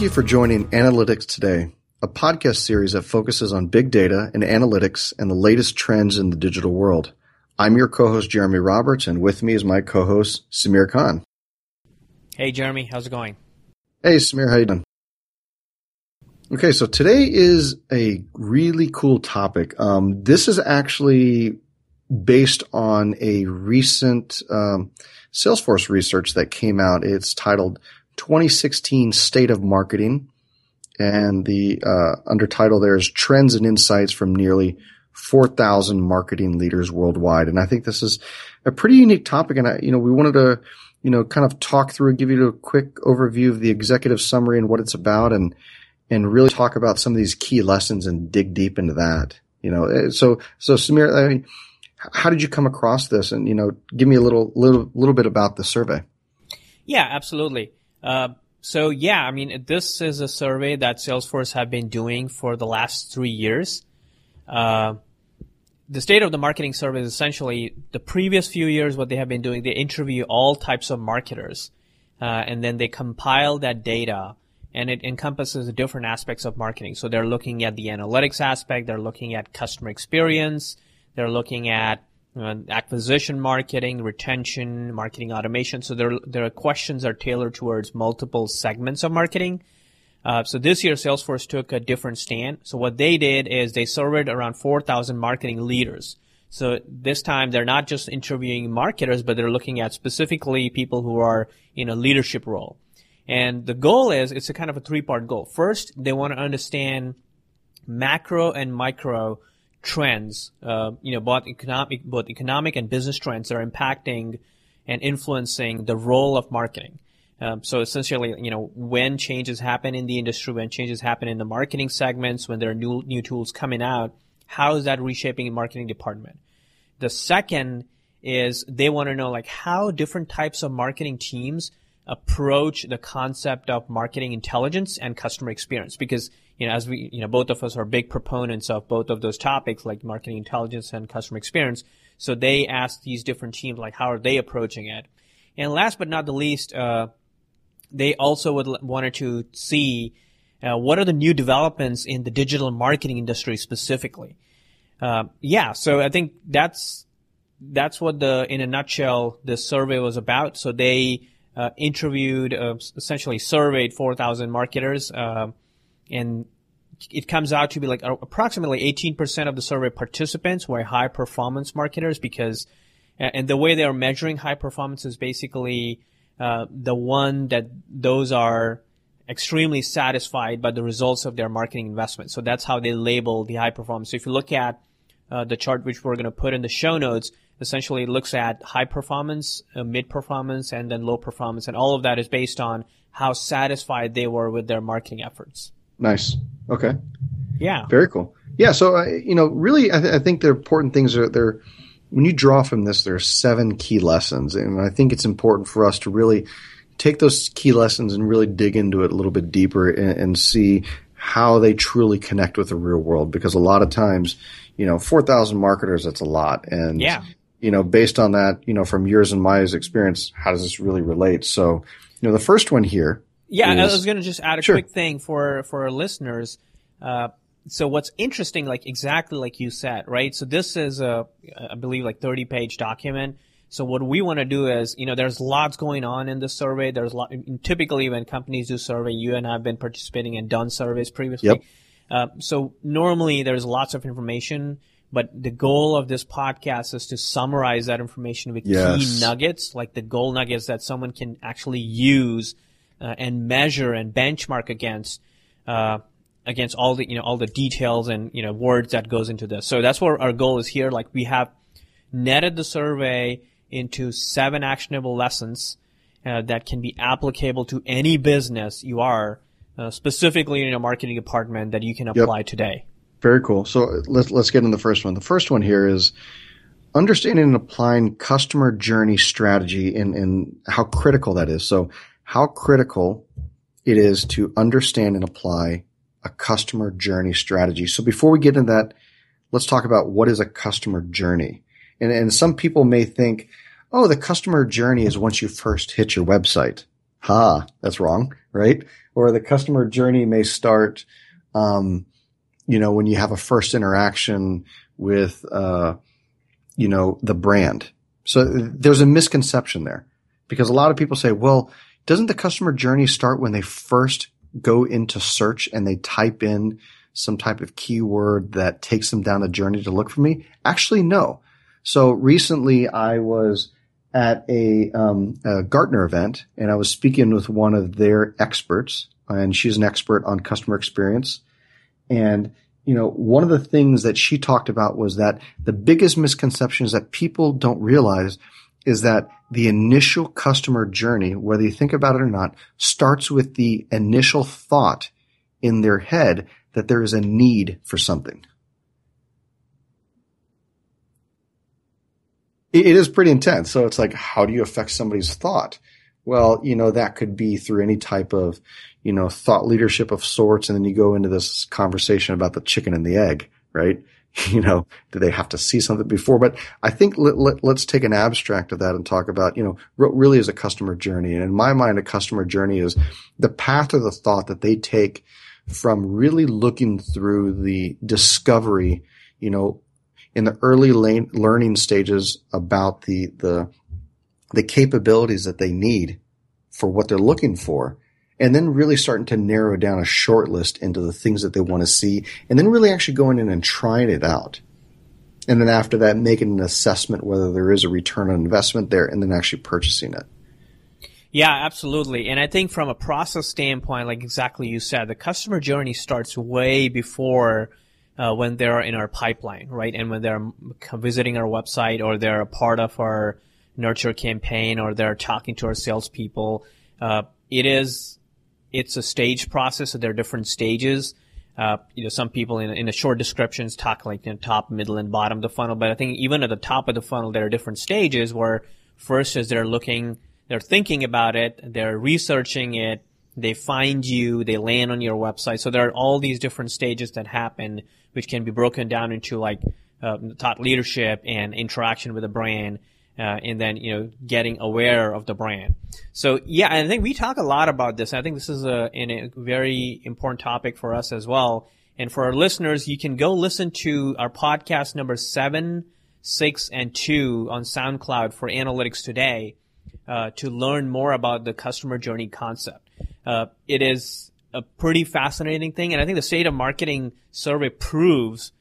Thank you for joining Analytics Today, a podcast series that focuses on big data and analytics and the latest trends in the digital world. I'm your co-host Jeremy Roberts, and with me is my co-host Samir Khan. Hey Jeremy, how's it going? Hey Samir, how you doing? Okay, so today is a really cool topic. Um, this is actually based on a recent um, Salesforce research that came out. It's titled 2016 State of Marketing. And the uh, undertitle there is Trends and Insights from Nearly 4,000 Marketing Leaders Worldwide. And I think this is a pretty unique topic. And, I, you know, we wanted to, you know, kind of talk through, give you a quick overview of the executive summary and what it's about and, and really talk about some of these key lessons and dig deep into that. You know, eh, so, so Samir, I mean, how did you come across this? And, you know, give me a little, little, little bit about the survey. Yeah, absolutely. Uh, so yeah, I mean, this is a survey that Salesforce have been doing for the last three years. Uh, the state of the marketing survey is essentially the previous few years what they have been doing. They interview all types of marketers, uh, and then they compile that data, and it encompasses different aspects of marketing. So they're looking at the analytics aspect, they're looking at customer experience, they're looking at acquisition marketing, retention, marketing automation. So there, there are questions are tailored towards multiple segments of marketing. Uh, so this year, Salesforce took a different stand. So what they did is they surveyed around 4,000 marketing leaders. So this time they're not just interviewing marketers, but they're looking at specifically people who are in a leadership role. And the goal is, it's a kind of a three-part goal. First, they want to understand macro and micro trends, uh, you know, both economic, both economic and business trends that are impacting and influencing the role of marketing. Um, so essentially, you know, when changes happen in the industry, when changes happen in the marketing segments, when there are new new tools coming out, how is that reshaping the marketing department? The second is they want to know like how different types of marketing teams approach the concept of marketing intelligence and customer experience because you know as we you know both of us are big proponents of both of those topics like marketing intelligence and customer experience so they ask these different teams like how are they approaching it and last but not the least uh, they also would wanted to see uh, what are the new developments in the digital marketing industry specifically. Uh, yeah, so I think that's that's what the in a nutshell the survey was about. So they uh, interviewed, uh, essentially surveyed 4,000 marketers, uh, and it comes out to be like approximately 18% of the survey participants were high performance marketers because, and the way they are measuring high performance is basically uh, the one that those are extremely satisfied by the results of their marketing investment. So that's how they label the high performance. So if you look at uh, the chart which we're going to put in the show notes, essentially it looks at high performance, uh, mid performance, and then low performance, and all of that is based on how satisfied they were with their marketing efforts. Nice. Okay. Yeah. Very cool. Yeah. So uh, you know, really, I, th- I think the important things are there when you draw from this, there are seven key lessons. And I think it's important for us to really take those key lessons and really dig into it a little bit deeper and, and see how they truly connect with the real world. Because a lot of times, you know, 4,000 marketers, that's a lot. And, yeah. You know, based on that, you know, from yours and my experience, how does this really relate? So, you know, the first one here. Yeah, is, I was going to just add a Sure. quick thing for for our listeners. Uh, so what's interesting, like exactly like you said, right? So this is a, I believe, like 30 page document. So what we want to do is, you know, there's lots going on in the survey. There's a lot, typically when companies do survey, you and I have been participating and done surveys previously. Yep. Uh, so normally there's lots of information, but the goal of this podcast is to summarize that information with Yes. key nuggets, like the goal nuggets that someone can actually use uh, and measure and benchmark against. Uh, against all the you know all the details and you know words that goes into this. So that's what our goal is here. Like we have netted the survey into seven actionable lessons uh, that can be applicable to any business you are, uh, specifically in a marketing department that you can apply today. Very cool. So let's let's get in the first one. The first one here is understanding and applying customer journey strategy and, and how critical that is. So how critical it is to understand and apply a customer journey strategy. So before we get into that, let's talk about what is a customer journey. And, and some people may think, oh, the customer journey is once you first hit your website. Ha, that's wrong, right? Or the customer journey may start, um, you know, when you have a first interaction with, uh, you know, the brand. So there's a misconception there because a lot of people say, well, doesn't the customer journey start when they first go into search and they type in some type of keyword that takes them down a journey to look for me? Actually, no. So recently I was at a, um, a Gartner event and I was speaking with one of their experts and she's an expert on customer experience. And, you know, one of the things that she talked about was that the biggest misconceptions that people don't realize is that the initial customer journey, whether you think about it or not, starts with the initial thought in their head that there is a need for something. it is pretty intense. So it's like, how do you affect somebody's thought? Well, you know, that could be through any type of, you know, thought leadership of sorts. And then you go into this conversation about the chicken and the egg, right? You know, do they have to see something before? But I think let, let, let's take an abstract of that and talk about, you know, what really is a customer journey. And in my mind, a customer journey is the path or the thought that they take from really looking through the discovery, you know, in the early learning stages about the, the, the capabilities that they need for what they're looking for. And then really starting to narrow down a short list into the things that they want to see and then really actually going in and trying it out. And then after that, making an assessment whether there is a return on investment there and then actually purchasing it. Yeah, absolutely. And I think from a process standpoint, like exactly you said, the customer journey starts way before uh, when they're in our pipeline, right? And when they're visiting our website or they're a part of our nurture campaign or they're talking to our salespeople, uh, it is it's a stage process. So there are different stages. Uh, you know, some people in, in the short descriptions talk like you know, top, middle, and bottom of the funnel. But I think even at the top of the funnel, there are different stages where first is they're looking, they're thinking about it, they're researching it, they find you, they land on your website. So there are all these different stages that happen, which can be broken down into like uh, thought leadership and interaction with a brand. Uh, and then you know getting aware of the brand. So yeah, I think we talk a lot about this. I think this is a, a very important topic for us as well. And for our listeners, you can go listen to our podcast number seven, six, and two on SoundCloud for Analytics Today uh, to learn more about the customer journey concept. Uh, it is a pretty fascinating thing. And I think the state of marketing survey proves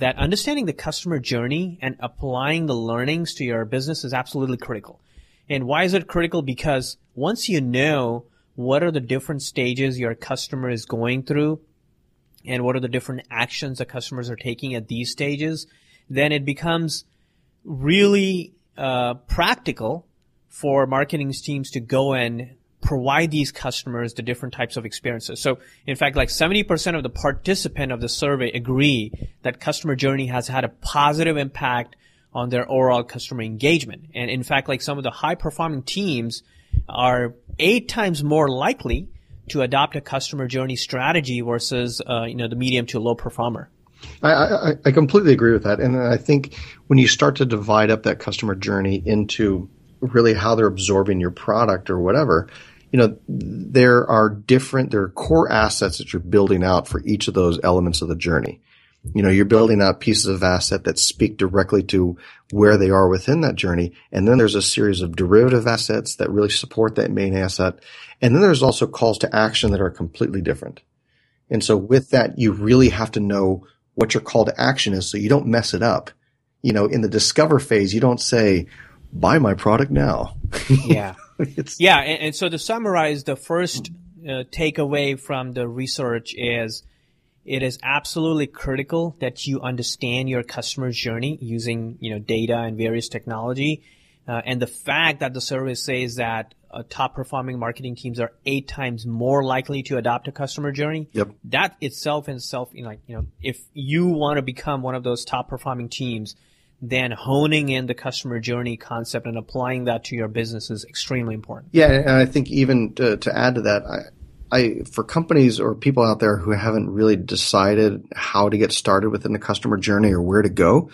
that understanding the customer journey and applying the learnings to your business is absolutely critical. And why is it critical? Because once you know what are the different stages your customer is going through and what are the different actions the customers are taking at these stages, then it becomes really uh, practical for marketing teams to go and provide these customers the different types of experiences. So in fact, like 70% of the participant of the survey agree that customer journey has had a positive impact on their overall customer engagement. And in fact, like some of the high performing teams are eight times more likely to adopt a customer journey strategy versus, uh, you know, the medium to low performer. I, I, I completely agree with that. And I think when you start to divide up that customer journey into really how they're absorbing your product or whatever, you know, there are different, there are core assets that you're building out for each of those elements of the journey. You know, you're building out pieces of asset that speak directly to where they are within that journey. And then there's a series of derivative assets that really support that main asset. And then there's also calls to action that are completely different. And so with that, you really have to know what your call to action is so you don't mess it up. You know, in the discover phase, you don't say, buy my product now. Yeah. yeah. And, and, so to summarize, the first uh, takeaway from the research is it is absolutely critical that you understand your customer's journey using, you know, data and various technology. Uh, and the fact that the survey says that uh, top performing marketing teams are eight times more likely to adopt a customer journey. Yep. That itself in itself, you know, like, you know, if you want to become one of those top performing teams, then honing in the customer journey concept and applying that to your business is extremely important. Yeah, and I think even to, to add to that, I, I, for companies or people out there who haven't really decided how to get started within the customer journey or where to go,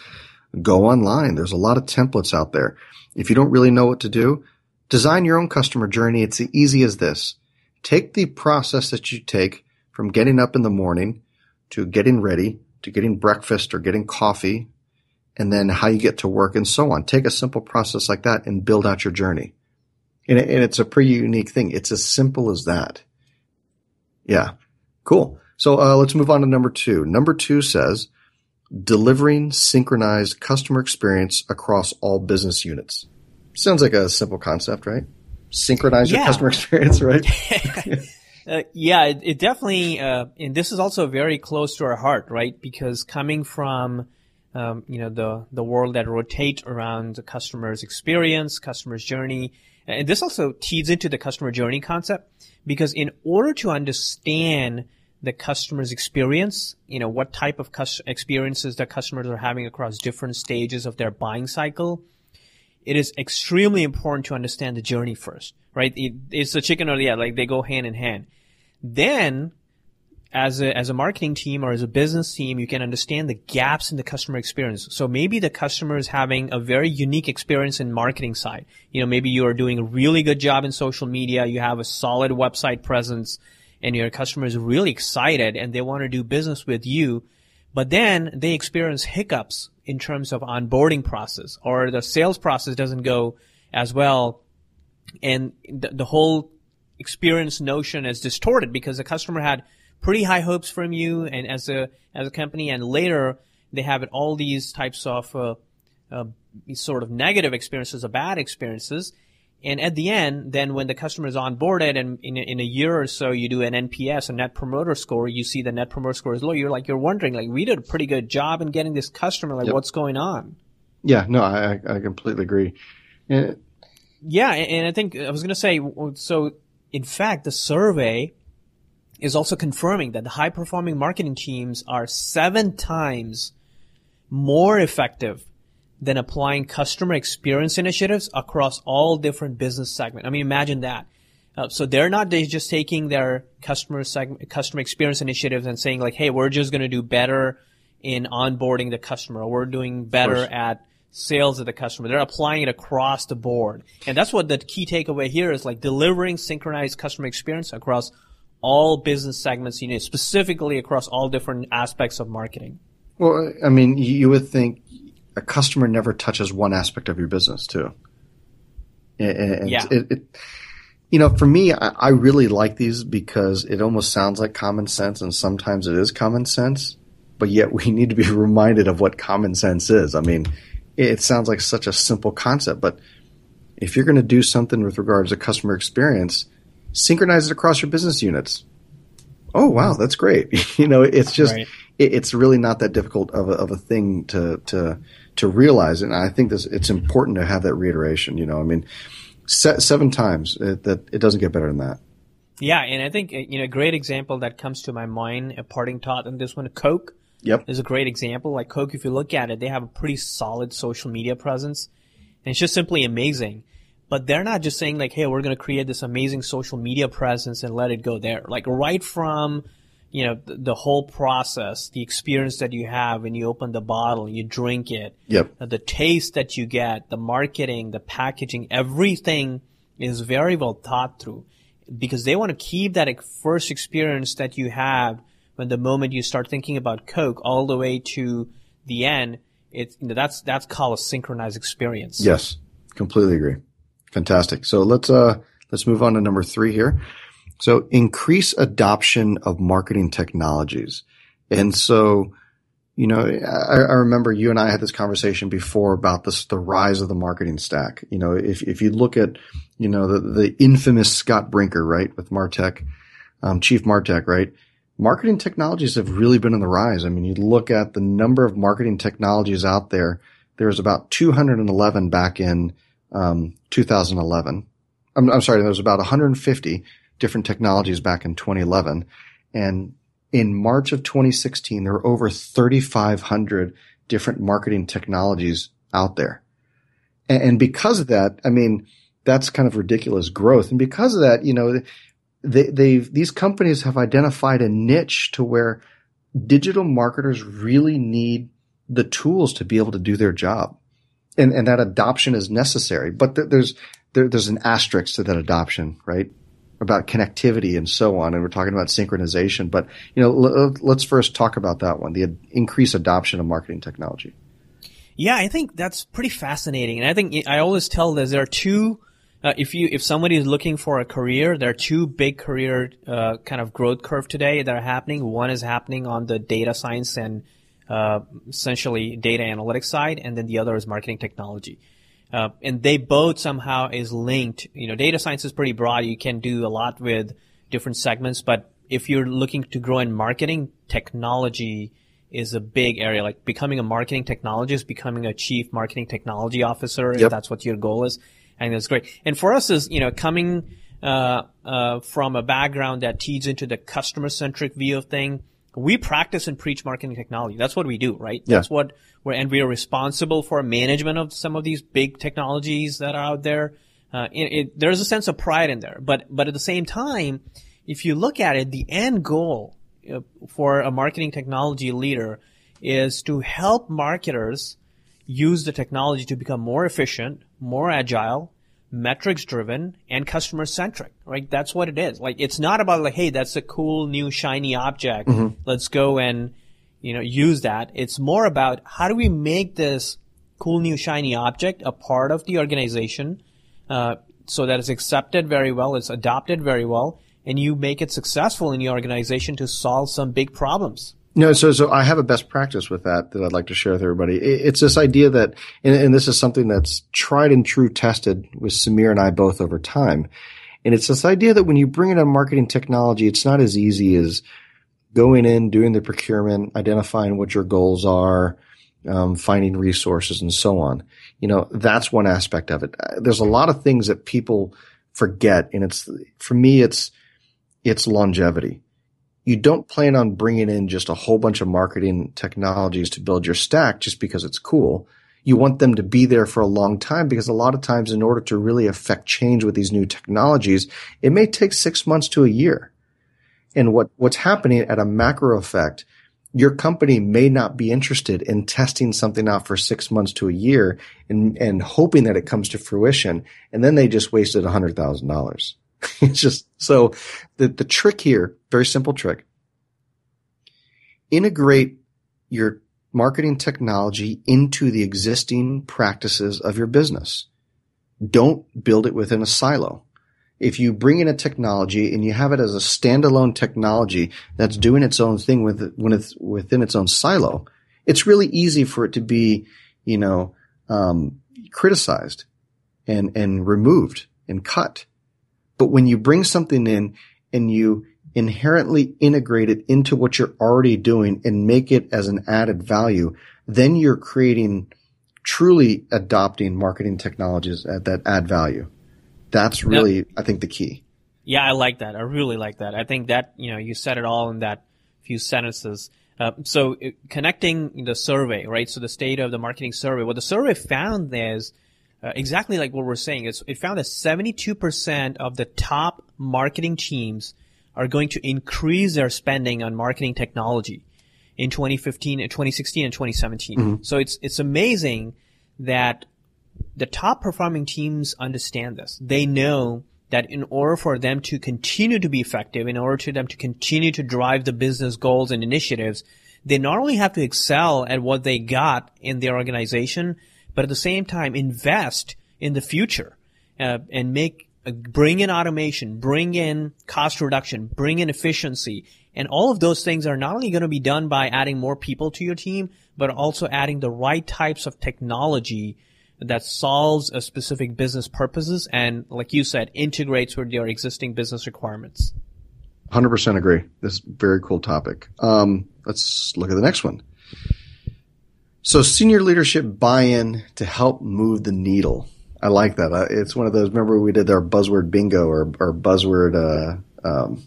go online. There's a lot of templates out there. If you don't really know what to do, Design your own customer journey. It's as easy as this. Take the process that you take from getting up in the morning to getting ready to getting breakfast or getting coffee and then how you get to work and so on. Take a simple process like that and build out your journey. And, and it's a pretty unique thing. It's as simple as that. Yeah. Cool. So uh, let's move on to number two. Number two says delivering synchronized customer experience across all business units. Sounds like a simple concept, right? Synchronize yeah. your customer experience, right? uh, yeah, it, it definitely, uh, and this is also very close to our heart, right? Because coming from, um, you know, the, the world that rotate around the customer's experience, customer's journey, and this also tees into the customer journey concept because in order to understand the customer's experience, you know, what type of experiences that customers are having across different stages of their buying cycle, it is extremely important to understand the journey first, right? It, it's the chicken or the egg, like they go hand in hand. Then, as a, as a marketing team or as a business team, you can understand the gaps in the customer experience. So maybe the customer is having a very unique experience in marketing side. You know, maybe you are doing a really good job in social media. You have a solid website presence and your customer is really excited and they want to do business with you, but then they experience hiccups in terms of onboarding process or the sales process doesn't go as well and the, the whole experience notion is distorted because the customer had pretty high hopes from you and as a as a company and later they have all these types of uh, uh, sort of negative experiences or bad experiences and at the end, then when the customer is onboarded and in a, in a year or so you do an NPS, a net promoter score, you see the net promoter score is low. You're like, you're wondering, like, we did a pretty good job in getting this customer. Like, yep. what's going on? Yeah, no, I, I completely agree. Yeah. yeah, and I think I was going to say, so in fact, the survey is also confirming that the high performing marketing teams are seven times more effective than applying customer experience initiatives across all different business segments. I mean, imagine that. Uh, so they're not they just taking their customer segment, customer experience initiatives and saying like, hey, we're just going to do better in onboarding the customer, or we're doing better at sales of the customer. They're applying it across the board, and that's what the key takeaway here is like delivering synchronized customer experience across all business segments you know, specifically across all different aspects of marketing. Well, I mean, you would think a customer never touches one aspect of your business too. And yeah. It, it, you know, for me, I, I, really like these because it almost sounds like common sense and sometimes it is common sense, but yet we need to be reminded of what common sense is. I mean, it sounds like such a simple concept, but if you're going to do something with regards to customer experience, synchronize it across your business units. Oh, wow, that's great. you know, it's just, right. it, it's really not that difficult of a, of a thing to, to, to realize. And I think this, it's important to have that reiteration. You know, I mean, se- seven times it, that it doesn't get better than that. Yeah, and I think uh, you know a great example that comes to my mind, a parting thought on this one, Coke. Yep, is a great example. Like Coke, if you look at it, they have a pretty solid social media presence, and it's just simply amazing. But they're not just saying like, "Hey, we're going to create this amazing social media presence and let it go there." Like right from you know, the, the, whole process, the experience that you have when you open the bottle, you drink it, yep. Uh, the taste that you get, the marketing, the packaging, everything is very well thought through because they want to keep that first experience that you have when the moment you start thinking about Coke all the way to the end. It's, you know, that's, that's called a synchronized experience. Yes. Completely agree. Fantastic. So let's, uh, let's move on to number three here. So increase adoption of marketing technologies. And so, you know, I, I, remember you and I had this conversation before about this, the rise of the marketing stack. You know, if, if you look at, you know, the, the infamous Scott Brinker, right, with Martech, um, Chief Martech, right? Marketing technologies have really been on the rise. I mean, you look at the number of marketing technologies out there. There's about 211 back in, um, 2011. I'm, I'm sorry, there was about 150 different technologies back in 2011. And in March of 2016, there were over 3,500 different marketing technologies out there. And, and because of that, I mean, that's kind of ridiculous growth. And because of that, you know, they, they've, these companies have identified a niche to where digital marketers really need the tools to be able to do their job. And, and that adoption is necessary. But th- there's, there, there's an asterisk to that adoption, right? About connectivity and so on. And we're talking about synchronization, but you know, l- let's first talk about that one, the increased adoption of marketing technology. Yeah, I think that's pretty fascinating. And I think I always tell this, there are two, uh, if you, if somebody is looking for a career, there are two big career, uh, kind of growth curve today that are happening. One is happening on the data science and, uh, essentially data analytics side, and then the other is marketing technology. Uh, and they both somehow is linked. You know, data science is pretty broad. You can do a lot with different segments, but if you're looking to grow in marketing, technology is a big area. Like becoming a marketing technologist, becoming a chief marketing technology officer, yep. if that's what your goal is. I think that's great. And for us is, you know, coming, uh, uh, from a background that teaches into the customer centric view of thing, we practice and preach marketing technology. That's what we do, right? Yeah. That's what we're, and we are responsible for management of some of these big technologies that are out there. Uh, it, it, there's a sense of pride in there, but, but at the same time, if you look at it, the end goal uh, for a marketing technology leader is to help marketers use the technology to become more efficient, more agile, metrics driven and customer centric, right? That's what it is. Like, it's not about like, hey, that's a cool new shiny object. Mm-hmm. Let's go and, you know, use that. It's more about how do we make this cool new shiny object a part of the organization, uh, so that it's accepted very well, it's adopted very well, and you make it successful in your organization to solve some big problems. No, so so I have a best practice with that that I'd like to share with everybody. It's this idea that, and, and, this is something that's tried and true tested with Samir and I both over time. And it's this idea that when you bring in a marketing technology, it's not as easy as going in, doing the procurement, identifying what your goals are, um, finding resources, and so on. You know, that's one aspect of it. There's a lot of things that people forget, and it's for me, it's it's longevity you don't plan on bringing in just a whole bunch of marketing technologies to build your stack just because it's cool. You want them to be there for a long time because a lot of times in order to really affect change with these new technologies, it may take six months to a year. And what, what's happening at a macro effect, your company may not be interested in testing something out for six months to a year and, and hoping that it comes to fruition. And then they just wasted a hundred thousand dollars. it's just so the, the trick here, very simple trick. Integrate your marketing technology into the existing practices of your business. Don't build it within a silo. If you bring in a technology and you have it as a standalone technology that's doing its own thing with when it's within its own silo, it's really easy for it to be, you know, um, criticized and and removed and cut. But when you bring something in and you inherently integrate it into what you're already doing and make it as an added value, then you're creating truly adopting marketing technologies that add value. That's really, yep. I think, the key. Yeah, I like that. I really like that. I think that, you know, you said it all in that few sentences. Uh, so connecting the survey, right? So the state of the marketing survey, what the survey found is uh, exactly like what we're saying. It's, it found that 72% of the top marketing teams are going to increase their spending on marketing technology in 2015 and 2016 and 2017. Mm-hmm. So it's, it's amazing that the top performing teams understand this. They know that in order for them to continue to be effective, in order for them to continue to drive the business goals and initiatives, they not only have to excel at what they got in their organization, but at the same time invest in the future uh, and make uh, bring in automation, bring in cost reduction, bring in efficiency, and all of those things are not only going to be done by adding more people to your team, but also adding the right types of technology that solves a specific business purposes and, like you said, integrates with your existing business requirements. 100% agree. This is a very cool topic. Um, let's look at the next one. So senior leadership buy-in to help move the needle. I like that. It's one of those. Remember we did our buzzword bingo or, or buzzword uh, um,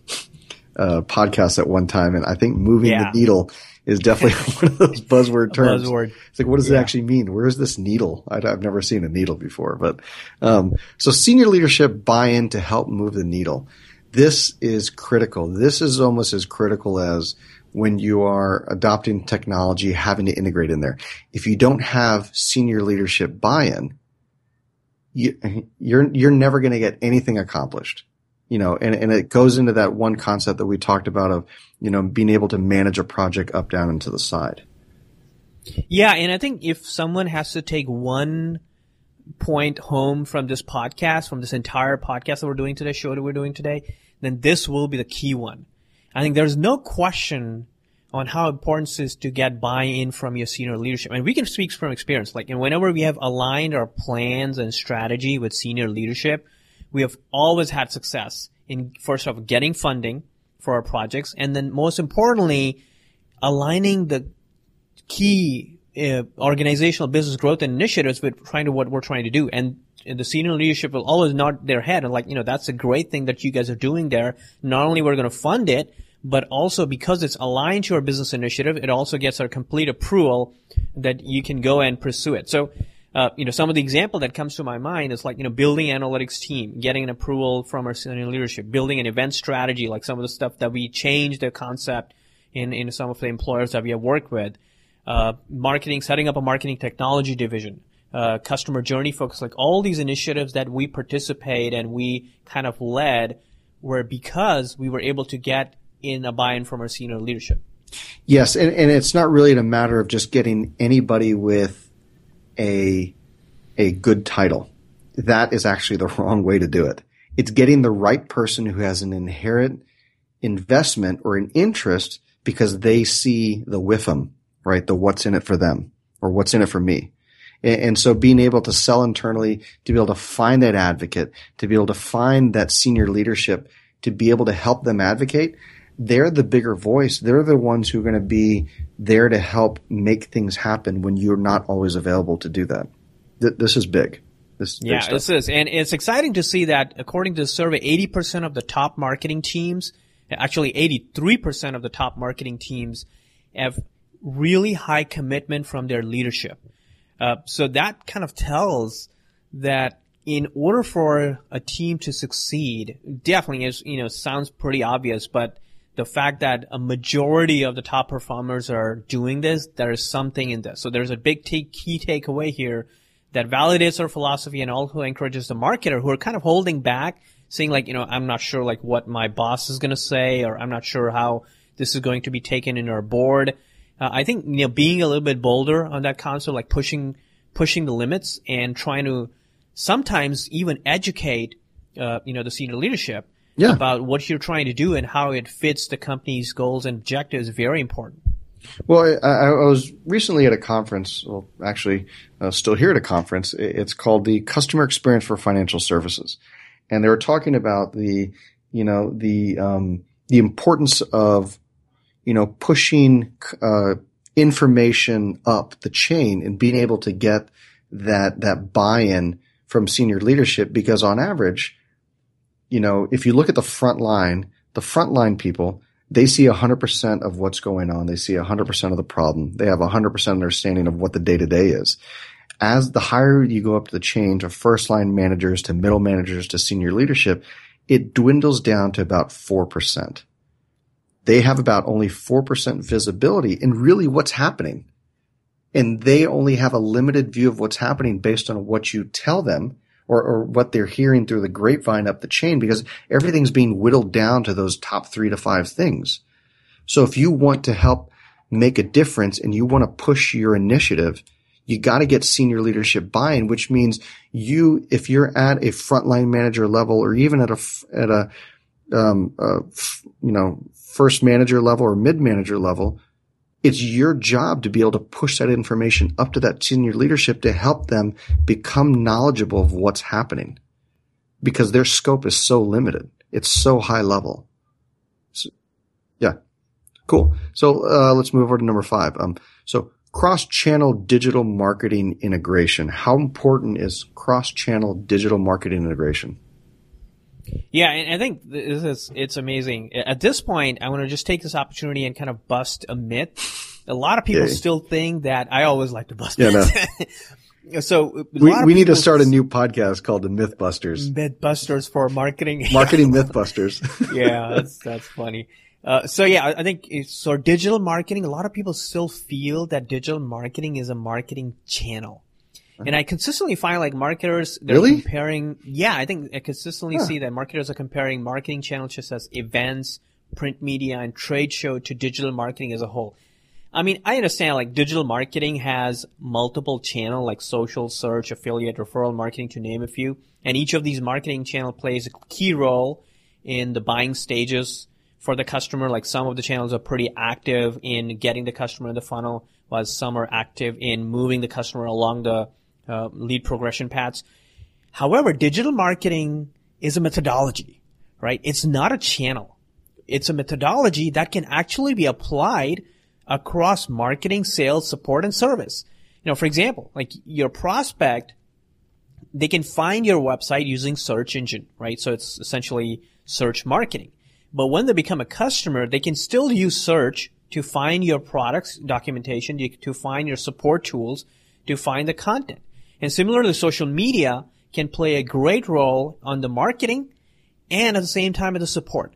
uh, podcast at one time, and I think moving yeah. the needle is definitely one of those buzzword terms. Buzzword. It's like, what does yeah. it actually mean? Where's this needle? I, have never seen a needle before, but um, so senior leadership buy-in to help move the needle. This is critical. This is almost as critical as when you are adopting technology, having to integrate in there. If you don't have senior leadership buy-in, you, you're you're never going to get anything accomplished. You know, and, and it goes into that one concept that we talked about of, you know, being able to manage a project up, down, and to the side. Yeah, and I think if someone has to take one point home from this podcast, from this entire podcast that we're doing today, show that we're doing today, then this will be the key one. I think there's no question on how important it is to get buy-in from your senior leadership. And we can speak from experience. Like, and whenever we have aligned our plans and strategy with senior leadership, we have always had success in first off getting funding for our projects, and then most importantly, aligning the key uh, organizational business growth initiatives with trying to what we're trying to do. And the senior leadership will always nod their head and like, you know, that's a great thing that you guys are doing there. Not only we're going to fund it, but also because it's aligned to our business initiative, it also gets our complete approval that you can go and pursue it. So, uh, you know, some of the example that comes to my mind is like, you know, building analytics team, getting an approval from our senior leadership, building an event strategy, like some of the stuff that we change the concept in, in some of the employers that we have worked with, uh, marketing, setting up a marketing technology division, uh, customer journey focus, like all these initiatives that we participate and we kind of led were because we were able to get in a buy-in from our senior leadership. Yes, and, and it's not really a matter of just getting anybody with a a good title. That is actually the wrong way to do it. It's getting the right person who has an inherent investment or an interest because they see the WIIFM, right? The what's in it for them or what's in it for me. And, and so being able to sell internally, to be able to find that advocate, to be able to find that senior leadership, to be able to help them advocate, they're the bigger voice. They're the ones who are going to be there to help make things happen when you're not always available to do that. Th- this is big. This yeah, this is, and it's exciting to see that according to the survey, 80% of the top marketing teams, actually 83% of the top marketing teams have really high commitment from their leadership. Uh, so that kind of tells that in order for a team to succeed, definitely is, you know, sounds pretty obvious, but the fact that a majority of the top performers are doing this, there is something in this. So there's a big key takeaway here that validates our philosophy and also encourages the marketer who are kind of holding back, saying like, you know, I'm not sure like what my boss is going to say, or I'm not sure how this is going to be taken in our board. Uh, I think, you know, being a little bit bolder on that concept, like pushing, pushing the limits and trying to sometimes even educate, uh, you know, the senior leadership yeah. about what you're trying to do and how it fits the company's goals and objectives is very important. Well, I, I, was recently at a conference, well, actually, uh, still here at a conference. It's called the Customer Experience for Financial Services. And they were talking about the, you know, the, um, the importance of, you know, pushing, uh, information up the chain and being able to get that, that buy-in from senior leadership because on average, you know, if you look at the front line, the front line people, they see 100% of what's going on. They see 100% of the problem. They have 100% understanding of what the day to day is. As the higher you go up the chain to first line managers to middle managers to senior leadership, it dwindles down to about 4%. They have about only 4% visibility in really what's happening. And they only have a limited view of what's happening based on what you tell them or, or what they're hearing through the grapevine up the chain because everything's being whittled down to those top three to five things. So if you want to help make a difference and you want to push your initiative, you got to get senior leadership buy-in, which means you, if you're at a frontline manager level or even at a, at a, um, a, you know, first manager level or mid manager level, it's your job to be able to push that information up to that senior leadership to help them become knowledgeable of what's happening because their scope is so limited. It's so high level. So, yeah. Cool. So, uh, let's move over to number five. Um, so cross-channel digital marketing integration. How important is cross-channel digital marketing integration? Yeah, and I think this is it's amazing. At this point, I want to just take this opportunity and kind of bust a myth. A lot of people still think that I always like to bust yeah, myths. No. so we, we need to start a new podcast called the Mythbusters. Mythbusters for marketing. Marketing Mythbusters. yeah, that's that's funny. Uh, so yeah, I think so. Digital marketing. A lot of people still feel that digital marketing is a marketing channel, And I consistently find like marketers they're Really? comparing. Yeah, I think I consistently Huh. see that marketers are comparing marketing channels such as events, print media, and trade show to digital marketing as a whole. I mean, I understand like digital marketing has multiple channel like social, search, affiliate, referral marketing to name a few. And each of these marketing channel plays a key role in the buying stages for the customer. Like some of the channels are pretty active in getting the customer in the funnel, while some are active in moving the customer along the uh, lead progression paths. However, digital marketing is a methodology, right? It's not a channel. It's a methodology that can actually be applied across marketing, sales, support, and service. You know, for example, like your prospect, they can find your website using search engine, right? So it's essentially search marketing. But when they become a customer, they can still use search to find your products documentation, to- find your support tools, to find the content. And similarly, social media can play a great role on the marketing and at the same time at the support.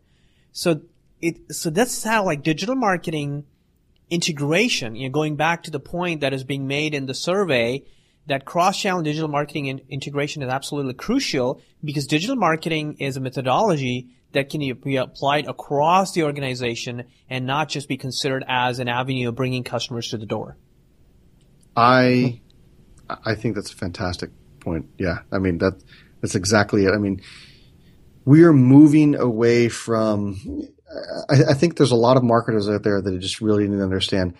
So it, so that's how like digital marketing integration, you know, going back to the point that is being made in the survey that cross-channel digital marketing and integration is absolutely crucial because digital marketing is a methodology that can be applied across the organization and not just be considered as an avenue of bringing customers to the door. I I think that's a fantastic point. Yeah, I mean that that's exactly it. I mean, we are moving away from. I, I think there's a lot of marketers out there that just really to understand.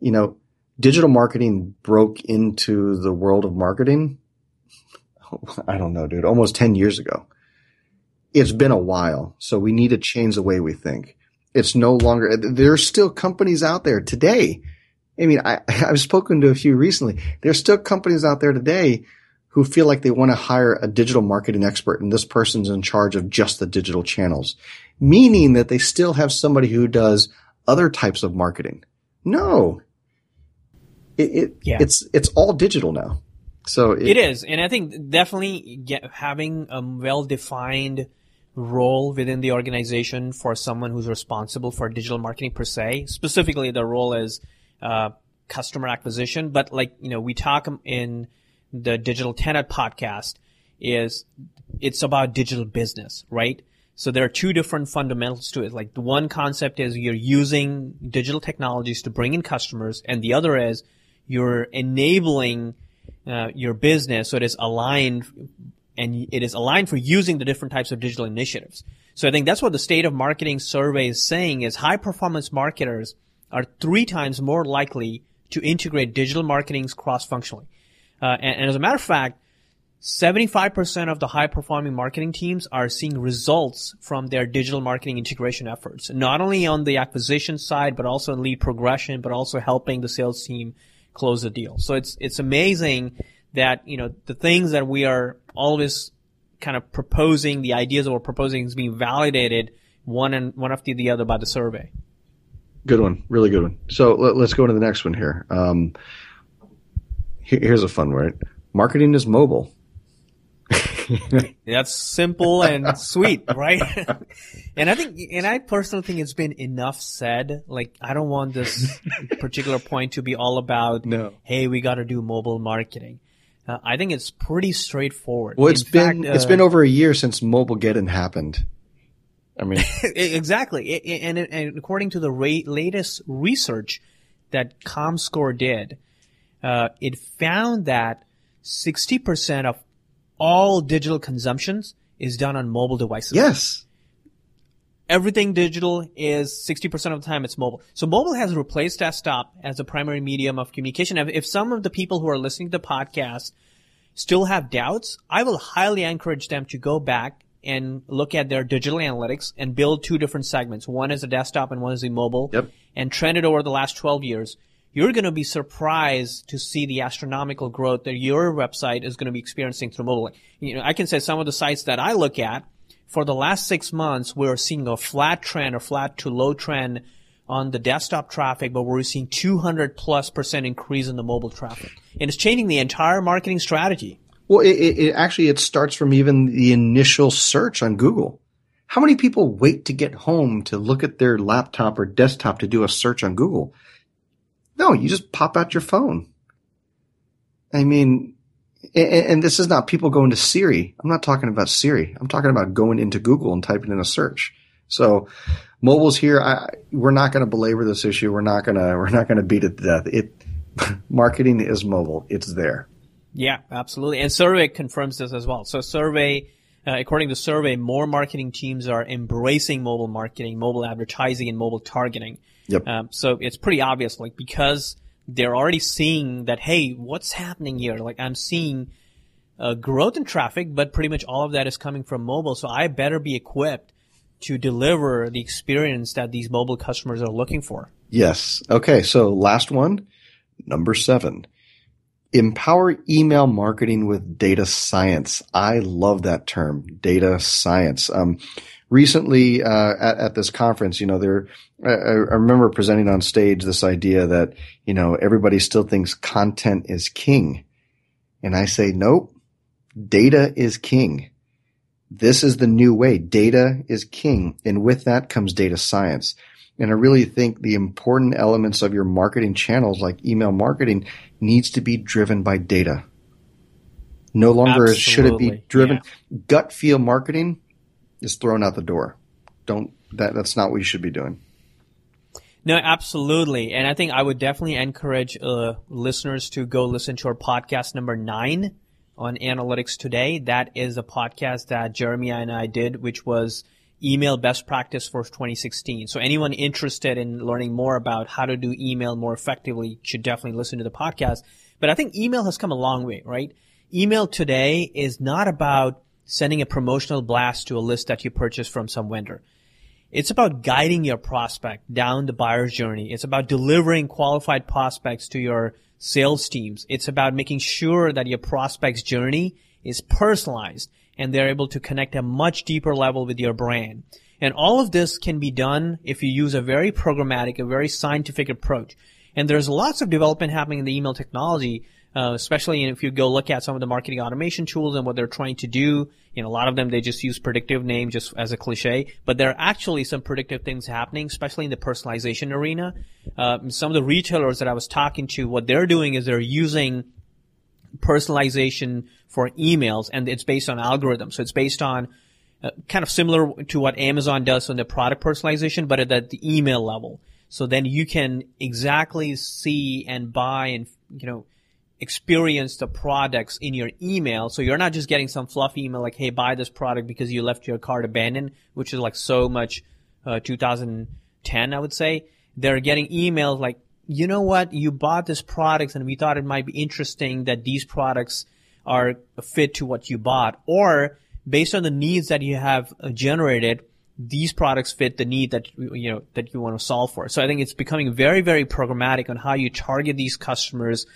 You know, digital marketing broke into the world of marketing. I don't know, dude. Almost ten years ago. It's been a while, so we need to change the way we think. It's no longer. There's still companies out there today I mean, I, I've spoken to a few recently. There's still companies out there today who feel like they want to hire a digital marketing expert and this person's in charge of just the digital channels, meaning that they still have somebody who does other types of marketing. No. It, it Yeah. it's, it's all digital now. So It is, and I think definitely get, having a well-defined role within the organization for someone who's responsible for digital marketing per se. Specifically, the role is uh, customer acquisition, but like you know, we talk in the Digital tenant podcast is it's about digital business, right? So there are two different fundamentals to it. Like the one concept is you're using digital technologies to bring in customers, and the other is you're enabling uh, your business so it is aligned and it is aligned for using the different types of digital initiatives. So I think that's what the state of marketing survey is saying is high performance marketers are three times more likely to integrate digital marketing cross-functionally. Uh, and, and as a matter of fact, 75% of the high performing marketing teams are seeing results from their digital marketing integration efforts, not only on the acquisition side, but also in lead progression, but also helping the sales team close the deal. So it's, it's amazing that, you know, the things that we are always kind of proposing, the ideas that we're proposing is being validated one and one after the other by the survey. Good one, really good one. So let, us go to the next one here. Um, here- Here's a fun word. Marketing is mobile. That's simple and sweet, right? and I think, and I personally think it's been enough said. Like, I don't want this particular point to be all about, No. hey, we got to do mobile marketing. Uh, I think it's pretty straightforward. Well, it's In been fact, it's uh, been over a year since Mobilegeddon happened. I mean, exactly. And, and according to the ra- latest research that ComScore did, uh, it found that 60% of all digital consumptions is done on mobile devices. yes, everything digital is 60% of the time it's mobile. So mobile has replaced desktop as a primary medium of communication. If, if some of the people who are listening to the podcast still have doubts, I will highly encourage them to go back and look at their digital analytics and build two different segments. One is a desktop and one is a mobile. Yep. And trend it over the last 12 years. You're going to be surprised to see the astronomical growth that your website is going to be experiencing through mobile. You know, I can say some of the sites that I look at, for the last six months, we're seeing a flat trend or flat to low trend on the desktop traffic, but we're seeing 200 plus percent increase in the mobile traffic. And it's changing the entire marketing strategy. Well, it, it, it actually it starts from even the initial search on Google. How many people wait to get home to look at their laptop or desktop to do a search on Google? No, you just pop out your phone. I mean, and, this is not people going to Siri. I'm not talking about Siri. I'm talking about going into Google and typing in a search. So mobile's here. I, we're not going to belabor this issue. We're not going to, we're not going to beat it to death. It, marketing is mobile. It's there. Yeah, absolutely. And survey confirms this as well. So survey, uh, according to survey, more marketing teams are embracing mobile marketing, mobile advertising, and mobile targeting. Yep. Um, so it's pretty obvious, like because they're already seeing that, hey, what's happening here? Like I'm seeing uh, growth in traffic, but pretty much all of that is coming from mobile. So I better be equipped to deliver the experience that these mobile customers are looking for. Yes. Okay. So last one, number seven. Empower email marketing with data science. I love that term, data science. Um, recently uh, at, at, this conference, you know, there I, I, remember presenting on stage this idea that you know everybody still thinks content is king, and I say nope, data is king. This is the new way. Data is king, and with that comes data science. And I really think the important elements of your marketing channels, like email marketing, needs to be driven by data. No longer Absolutely. should it be driven. Yeah. Gut feel marketing is thrown out the door. Don't that that's not what you should be doing. No, absolutely. And I think I would definitely encourage uh, listeners to go listen to our podcast number nine on analytics today. That is a podcast that Jeremy and I did, which was email best practice for 2016. So anyone interested in learning more about how to do email more effectively should definitely listen to the podcast. But I think email has come a long way, right? Email today is not about sending a promotional blast to a list that you purchased from some vendor. It's about guiding your prospect down the buyer's journey. It's about delivering qualified prospects to your sales teams. It's about making sure that your prospect's journey is personalized and they're able to connect a much deeper level with your brand. And all of this can be done if you use a very programmatic, a very scientific approach. And there's lots of development happening in the email technology uh, especially if you go look at some of the marketing automation tools and what they're trying to do. You know, a lot of them they just use predictive name just as a cliche, but there are actually some predictive things happening, especially in the personalization arena. Uh, some of the retailers that I was talking to, what they're doing is they're using personalization for emails, and it's based on algorithms. So it's based on uh, kind of similar to what Amazon does on the product personalization, but at the email level. So then you can exactly see and buy and you know experience the products in your email. So you're not just getting some fluffy email like, hey, buy this product because you left your cart abandoned, which is like so much uh, 2010, I would say. They're getting emails like, you know what, you bought this product and we thought it might be interesting that these products are fit to what you bought. Or based on the needs that you have uh, generated, these products fit the need that you know that you want to solve for. So I think it's becoming very, very programmatic on how you target these customers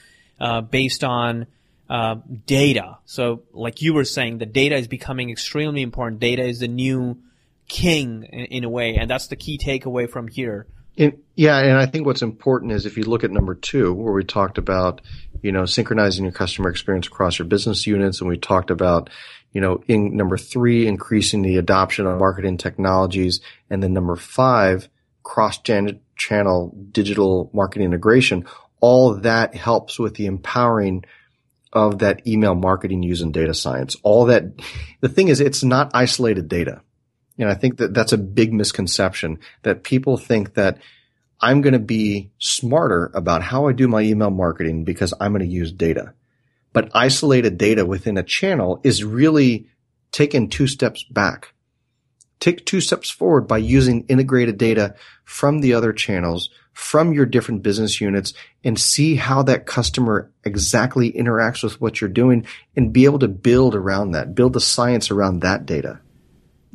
uh, based on uh, data. So, like you were saying, the data is becoming extremely important. Data is the new king in, in a way, and that's the key takeaway from here. In, yeah, and I think what's important is if you look at number two, where we talked about, you know, synchronizing your customer experience across your business units, and we talked about, you know, in number three, increasing the adoption of marketing technologies, and then number five, cross channel digital marketing integration all that helps with the empowering of that email marketing using data science. All that, the thing is, it's not isolated data. And I think that that's a big misconception that people think that I'm going to be smarter about how I do my email marketing because I'm going to use data. But isolated data within a channel is really taking two steps back. Take two steps forward by using integrated data from the other channels from your different business units and see how that customer exactly interacts with what you're doing and be able to build around that, build the science around that data.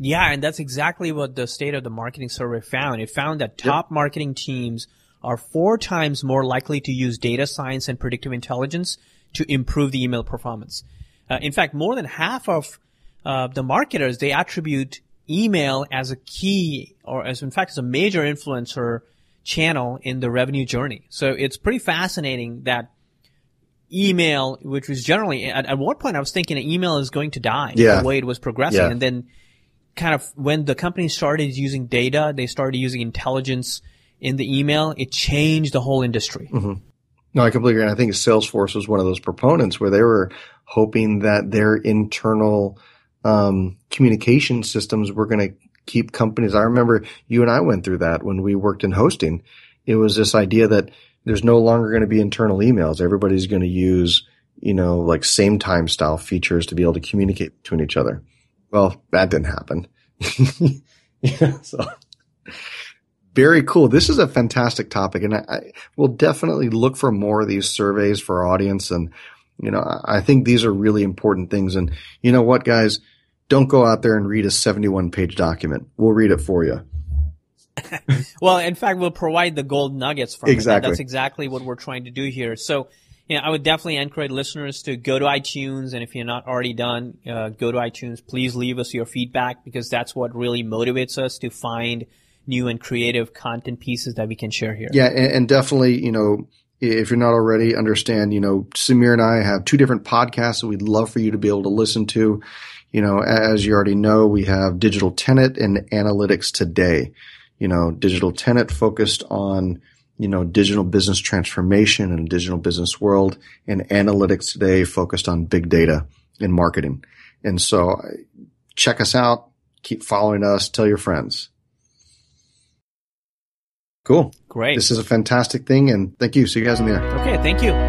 Yeah, and that's exactly what the state of the marketing survey found. It found that top yep. marketing teams are four times more likely to use data science and predictive intelligence to improve the email performance. Uh, in fact, more than half of uh, the marketers they attribute email as a key, or as in fact as a major influencer channel in the revenue journey. So it's pretty fascinating that email, which was generally at, at one point I was thinking email is going to die yeah. the way it was progressing, yeah. and then kind of when the company started using data, they started using intelligence in the email. It changed the whole industry. Mm-hmm. No, I completely agree. I think Salesforce was one of those proponents where they were hoping that their internal um, communication systems were going to keep companies. I remember you and I went through that when we worked in hosting. It was this idea that there's no longer going to be internal emails. Everybody's going to use, you know, like Sametime style features to be able to communicate between each other. Well, that didn't happen. yeah, so very cool. This is a fantastic topic, and I, I will definitely look for more of these surveys for our audience. And you know, I think these are really important things. And you know what, guys, don't go out there and read a 71 page document. We'll read it for you. well, in fact, we'll provide the gold nuggets from exactly. That's exactly what we're trying to do here. So, know, I would definitely encourage listeners to go to iTunes, and if you're not already done, uh, go to iTunes. Please leave us your feedback because that's what really motivates us to find new and creative content pieces that we can share here. Yeah, and, and definitely, you know, if you're not already, understand, you know, Samir and I have two different podcasts that we'd love for you to be able to listen to. You know, as you already know, we have Digital Tenant and Analytics Today. You know, Digital Tenant focused on, you know, digital business transformation and digital business world and Analytics Today focused on big data and marketing. And so check us out. Keep following us. Tell your friends. Cool. Great. This is a fantastic thing. And thank you. See you guys in the air. Okay. Thank you.